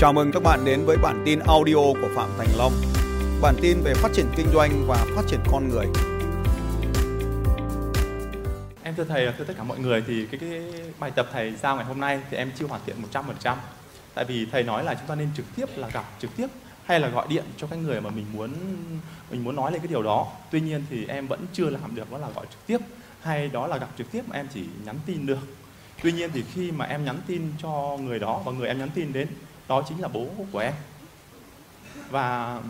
Chào mừng các bạn đến với bản tin audio của Phạm Thành Long. Bản tin về phát triển kinh doanh và phát triển con người. Em thưa thầy, thưa tất cả mọi người thì cái, cái bài tập thầy giao ngày hôm nay thì em chưa hoàn thiện 100%. Tại vì thầy nói là chúng ta nên trực tiếp là gặp trực tiếp hay là gọi điện cho cái người mà mình muốn mình muốn nói lên cái điều đó. Tuy nhiên thì em vẫn chưa làm được đó là gọi trực tiếp hay đó là gặp trực tiếp mà em chỉ nhắn tin được. Tuy nhiên thì khi mà em nhắn tin cho người đó và người em nhắn tin đến đó chính là bố của em. Và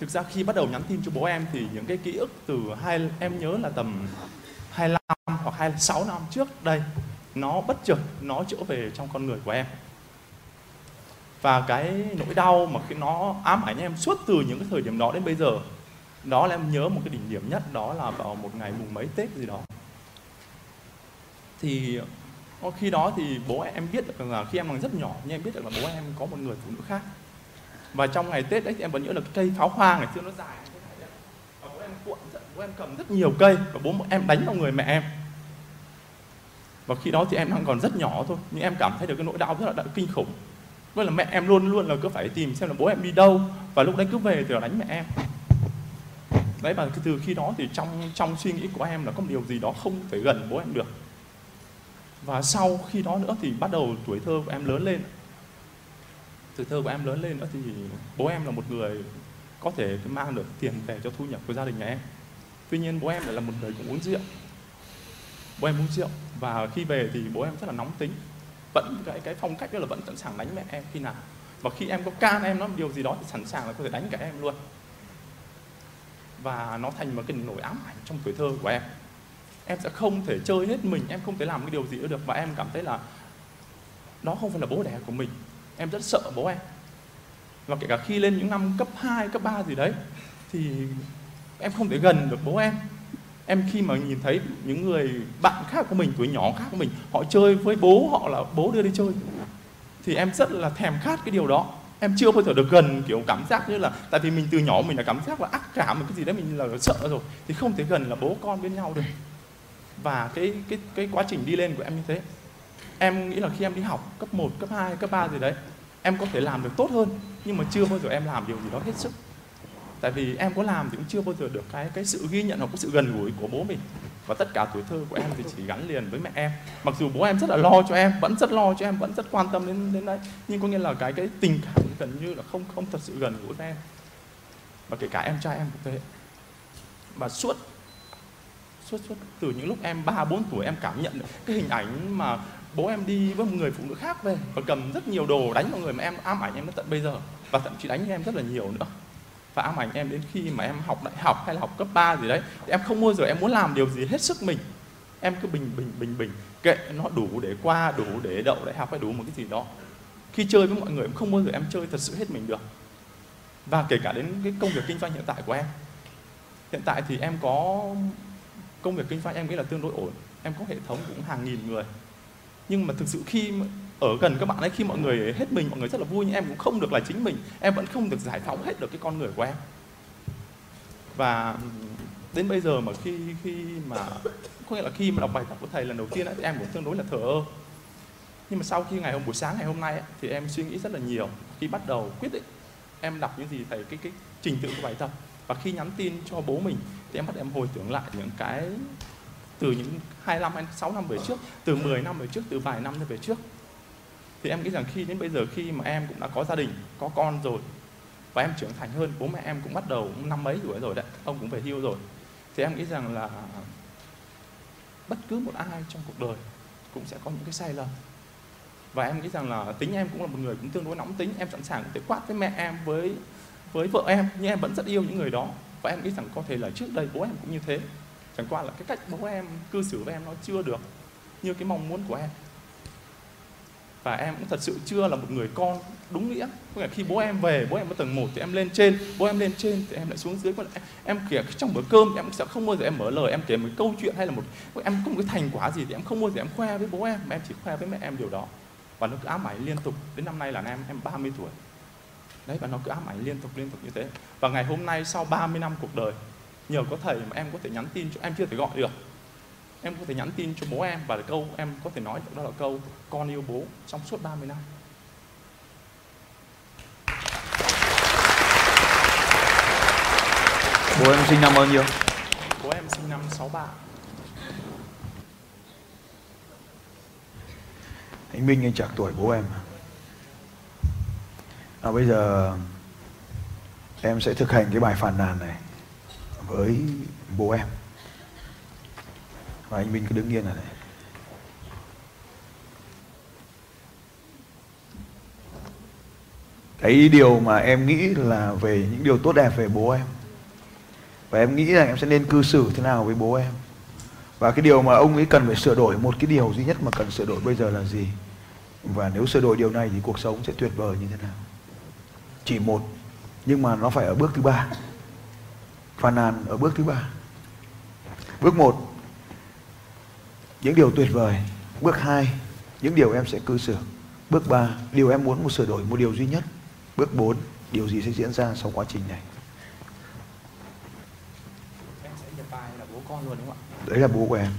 thực ra khi bắt đầu nhắn tin cho bố em thì những cái ký ức từ hai, em nhớ là tầm 25 hoặc 26 năm trước đây, nó bất chợt, nó trở về trong con người của em. Và cái nỗi đau mà khi nó ám ảnh em suốt từ những cái thời điểm đó đến bây giờ, đó là em nhớ một cái đỉnh điểm nhất, đó là vào một ngày mùng mấy tết gì đó. Thì khi đó thì bố em biết được là khi em còn rất nhỏ nhưng em biết được là bố em có một người phụ nữ khác. Và trong ngày tết đấy thì em vẫn nhớ là cây pháo hoa, ngày xưa nó dài như thế này đấy. và bố em cuộn bố em cầm rất nhiều cây và bố em đánh vào người mẹ em. Và khi đó thì em đang còn rất nhỏ thôi, nhưng em cảm thấy được cái nỗi đau rất là kinh khủng. Với là mẹ em luôn luôn là cứ phải tìm xem là bố em đi đâu và lúc đấy cứ về thì là đánh mẹ em. Đấy, và từ khi đó thì trong trong suy nghĩ của em là có một điều gì đó không thể gần bố em được và sau khi đó nữa thì bắt đầu tuổi thơ của em lớn lên. Tuổi thơ của em lớn lên nữa thì bố em là một người có thể mang được tiền về cho thu nhập của gia đình nhà em. Tuy nhiên bố em lại là một người cũng uống rượu. Bố em uống rượu và khi về thì bố em rất là nóng tính. Vẫn cái cái phong cách đó là vẫn sẵn sàng đánh mẹ em khi nào. Và khi em có can em nó điều gì đó thì sẵn sàng là có thể đánh cả em luôn. Và nó thành một cái nỗi ám ảnh trong tuổi thơ của em em sẽ không thể chơi hết mình em không thể làm cái điều gì nữa được. Và em cảm thấy là đó không phải là bố đẻ của mình. Em rất sợ bố em. Và kể cả khi lên những năm cấp 2, cấp 3 gì đấy thì em không thể gần được bố em. Em khi mà nhìn thấy những người bạn khác của mình tuổi nhỏ khác của mình họ chơi với bố họ là bố đưa đi chơi thì em rất là thèm khát cái điều đó. Em chưa bao giờ được gần kiểu cảm giác như là tại vì mình từ nhỏ mình đã cảm giác là ác cảm một cái gì đấy mình là sợ rồi thì không thể gần là bố con bên nhau được và cái cái cái quá trình đi lên của em như thế. Em nghĩ là khi em đi học cấp 1, cấp 2, cấp 3 gì đấy em có thể làm được tốt hơn nhưng mà chưa bao giờ em làm điều gì đó hết sức. Tại vì em có làm thì cũng chưa bao giờ được cái cái sự ghi nhận hoặc cái sự gần gũi của bố mình. Và tất cả tuổi thơ của em thì chỉ gắn liền với mẹ em. Mặc dù bố em rất là lo cho em vẫn rất lo cho em vẫn rất quan tâm đến đến đấy nhưng có nghĩa là cái cái tình cảm gần như là không không thật sự gần gũi với em. Và kể cả em trai em cũng thế. Và suốt suốt suốt. Từ những lúc em ba, bốn tuổi em cảm nhận được cái hình ảnh mà bố em đi với một người phụ nữ khác về và cầm rất nhiều đồ đánh vào người mà em, ám ảnh em đến tận bây giờ. Và thậm chí đánh em rất là nhiều nữa. Và ám ảnh em đến khi mà em học đại học hay là học cấp 3 gì đấy, thì em không bao giờ em muốn làm điều gì hết sức mình. Em cứ bình bình bình bình. Kệ nó đủ để qua, đủ để đậu đại học hay đủ một cái gì đó. Khi chơi với mọi người em không bao giờ em chơi thật sự hết mình được. Và kể cả đến cái công việc kinh doanh hiện tại của em. Hiện tại thì em có công việc kinh doanh em nghĩ là tương đối ổn. Em có hệ thống cũng hàng nghìn người. Nhưng mà thực sự khi ở gần các bạn ấy khi mọi người hết mình mọi người rất là vui nhưng em cũng không được là chính mình. Em vẫn không được giải phóng hết được cái con người của em. Và đến bây giờ mà khi khi mà có nghĩa là khi mà đọc bài tập của thầy lần đầu tiên ấy, thì em cũng tương đối là thờ ơ. Nhưng mà sau khi ngày hôm buổi sáng ngày hôm nay ấy, thì em suy nghĩ rất là nhiều. Khi bắt đầu quyết định em đọc những gì thầy cái cái trình tự của bài tập và khi nhắn tin cho bố mình thì em bắt em hồi tưởng lại những cái từ những 25 hay 6 năm về trước, từ 10 năm về trước, từ vài năm về trước. Thì em nghĩ rằng khi đến bây giờ khi mà em cũng đã có gia đình, có con rồi và em trưởng thành hơn, bố mẹ em cũng bắt đầu năm mấy tuổi rồi đấy, ông cũng về hưu rồi. Thì em nghĩ rằng là bất cứ một ai trong cuộc đời cũng sẽ có những cái sai lầm. Và em nghĩ rằng là tính em cũng là một người cũng tương đối nóng tính, em sẵn sàng để quát với mẹ em, với với vợ em, nhưng em vẫn rất yêu những người đó. Và em nghĩ rằng có thể là trước đây bố em cũng như thế. Chẳng qua là cái cách bố em cư xử với em nó chưa được như cái mong muốn của em. Và em cũng thật sự chưa là một người con đúng nghĩa. Có nghĩa khi bố em về bố em ở tầng 1 thì em lên trên bố em lên trên thì em lại xuống dưới. Em kể trong bữa cơm thì em sẽ không bao giờ em mở lời em kể một câu chuyện hay là một em có một cái thành quả gì thì em không bao giờ em khoe với bố em. Mà em chỉ khoe với mẹ em điều đó. Và nó cứ ám ảnh liên tục. Đến năm nay là em em 30 tuổi đấy và nó cứ ám ảnh liên tục liên tục như thế. Và ngày hôm nay sau 30 năm cuộc đời nhờ có thầy mà em có thể nhắn tin cho em chưa thể gọi được. Em có thể nhắn tin cho bố em và câu em có thể nói được đó là câu con yêu bố trong suốt 30 năm. Bố em sinh năm bao nhiêu? Bố em sinh năm 63 Anh Minh anh chạc tuổi bố em mà à, Bây giờ em sẽ thực hành cái bài phản nàn này với bố em. Và anh Minh cứ đứng yên ở đây. Cái điều mà em nghĩ là về những điều tốt đẹp về bố em. Và em nghĩ rằng em sẽ nên cư xử thế nào với bố em. Và cái điều mà ông ấy cần phải sửa đổi một cái điều duy nhất mà cần sửa đổi bây giờ là gì? Và nếu sửa đổi điều này thì cuộc sống sẽ tuyệt vời như thế nào? Chỉ một nhưng mà nó phải ở bước thứ ba. Phàn nàn ở bước thứ ba. Bước một những điều tuyệt vời. Bước hai những điều em sẽ cư xử. Bước ba điều em muốn một sửa đổi một điều duy nhất. Bước bốn điều gì sẽ diễn ra sau quá trình này? Em sẽ nhập vai là bố con luôn đúng không ạ? đấy là bố của em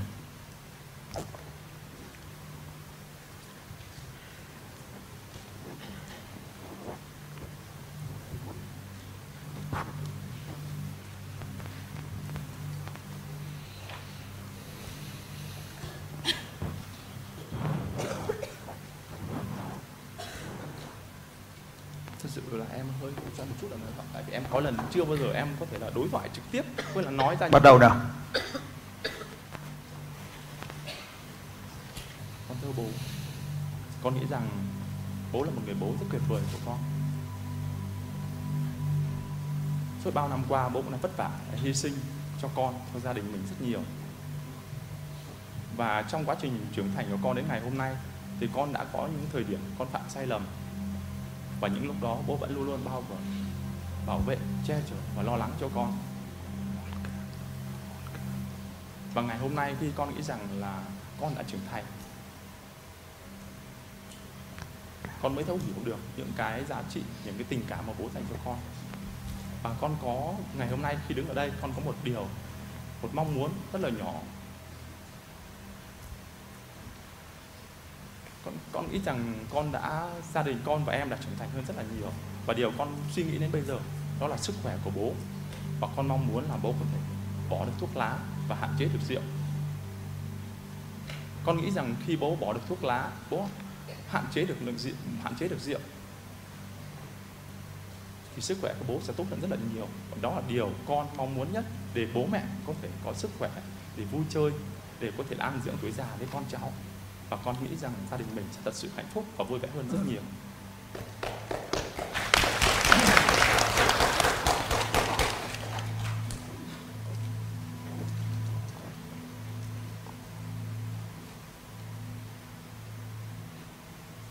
Thật sự là em hơi khổ ra một chút là nói Tại vì em có lần chưa bao giờ em có thể là đối thoại trực tiếp Với là nói ra bắt đầu nào? Con thưa bố. Con nghĩ rằng bố là một người bố rất tuyệt vời của con. Suốt bao năm qua bố cũng đã vất vả hy sinh cho con, cho gia đình mình rất nhiều. Và trong quá trình trưởng thành của con đến ngày hôm nay Thì con đã có những thời điểm con phạm sai lầm và những lúc đó bố vẫn luôn luôn bao vở Bảo vệ, che chở và lo lắng cho con. Và ngày hôm nay khi con nghĩ rằng là con đã trưởng thành con mới thấu hiểu được những cái giá trị những cái tình cảm mà bố dành cho con. Và con có ngày hôm nay khi đứng ở đây con có một điều một mong muốn rất là nhỏ. Con con nghĩ rằng con đã, gia đình con và em đã trưởng thành hơn rất là nhiều. Và điều con suy nghĩ đến bây giờ, đó là sức khỏe của bố. Và con mong muốn là bố có thể bỏ được thuốc lá và hạn chế được rượu. Con nghĩ rằng khi bố bỏ được thuốc lá, bố hạn chế được lượng rượu, hạn chế được rượu, thì sức khỏe của bố sẽ tốt hơn rất là nhiều. Và đó là điều con mong muốn nhất để bố mẹ có thể có sức khỏe để vui chơi, để có thể ăn dưỡng tuổi già với con cháu và con nghĩ rằng gia đình mình sẽ thật sự hạnh phúc và vui vẻ hơn rất nhiều.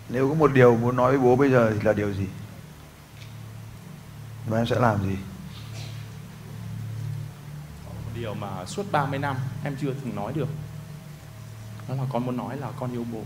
Nếu có một điều muốn nói với bố bây giờ thì là điều gì? Và em sẽ làm gì? Một điều mà suốt 30 năm em chưa từng nói được đó là con muốn nói là con yêu bố.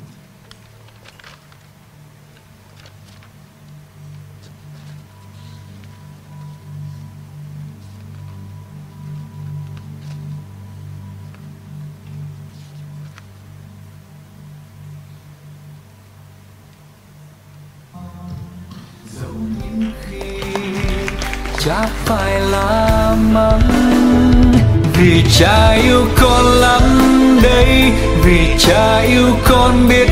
Chắc phải là mắng vì cha yêu con lắm đấy vì cha yêu con biết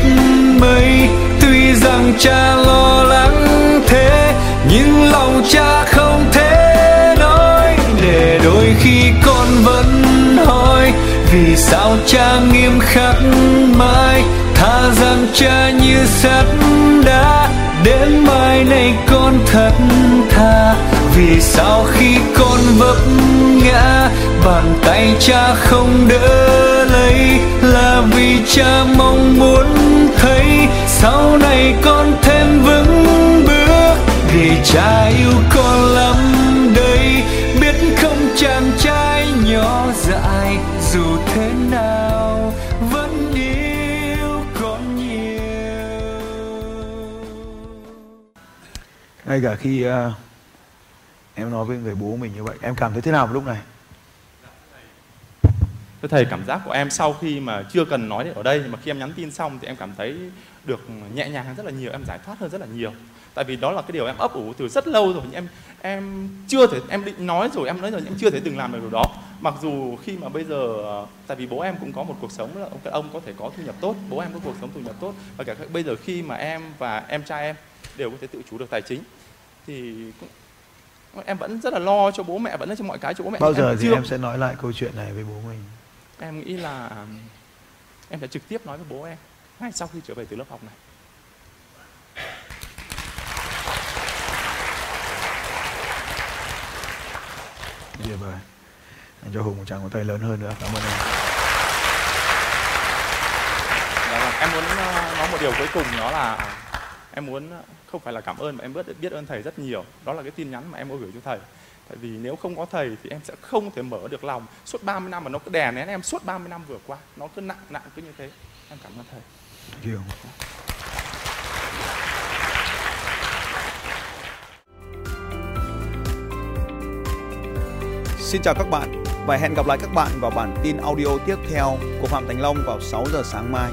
mấy. Tuy rằng cha lo lắng thế, nhưng lòng cha không thể nói. Để đôi khi con vẫn hỏi, vì sao cha nghiêm khắc mãi? Tha rằng cha như sắt đá đến mai này con thật thà. Vì sao khi con vấp bàn tay cha không đỡ lấy là vì cha mong muốn thấy sau này con thêm vững bước. Vì cha yêu con lắm đây biết không chàng trai nhỏ dại dù thế nào vẫn yêu con nhiều. Ngay cả khi uh, em nói với người bố mình như vậy em cảm thấy thế nào lúc này? Thưa thầy cảm giác của em sau khi mà chưa cần nói ở đây mà khi em nhắn tin xong thì em cảm thấy được nhẹ nhàng hơn rất là nhiều em giải thoát hơn rất là nhiều. Tại vì đó là cái điều em ấp ủ từ rất lâu rồi nhưng em em chưa thể em định nói rồi em nói rồi nhưng em chưa thể từng làm được điều đó. Mặc dù khi mà bây giờ tại vì bố em cũng có một cuộc sống là ông ông có thể có thu nhập tốt bố em có cuộc sống thu nhập tốt và cả bây giờ khi mà em và em trai em đều có thể tự chủ được tài chính thì em vẫn rất là lo cho bố mẹ vẫn là cho mọi cái cho bố mẹ. Bao giờ em thì chưa... em sẽ nói lại câu chuyện này với bố mình em nghĩ là em sẽ trực tiếp nói với bố em ngay sau khi trở về từ lớp học này. Tuyệt vời anh cho hùng một tràng một tay lớn hơn nữa. Cảm ơn em dạ vâng, em muốn ờ, nói một điều cuối cùng đó là em muốn không phải là cảm ơn mà em biết biết ơn thầy rất nhiều. Đó là cái tin nhắn mà em có gửi cho thầy tại vì nếu không có thầy thì em sẽ không thể mở được lòng suốt 30 năm mà nó cứ đè nén em suốt 30 năm vừa qua nó cứ nặng nặng cứ như thế em cảm ơn thầy Hiểu. Xin chào các bạn và hẹn gặp lại các bạn vào bản tin audio tiếp theo của Phạm Thành Long vào 6 giờ sáng mai.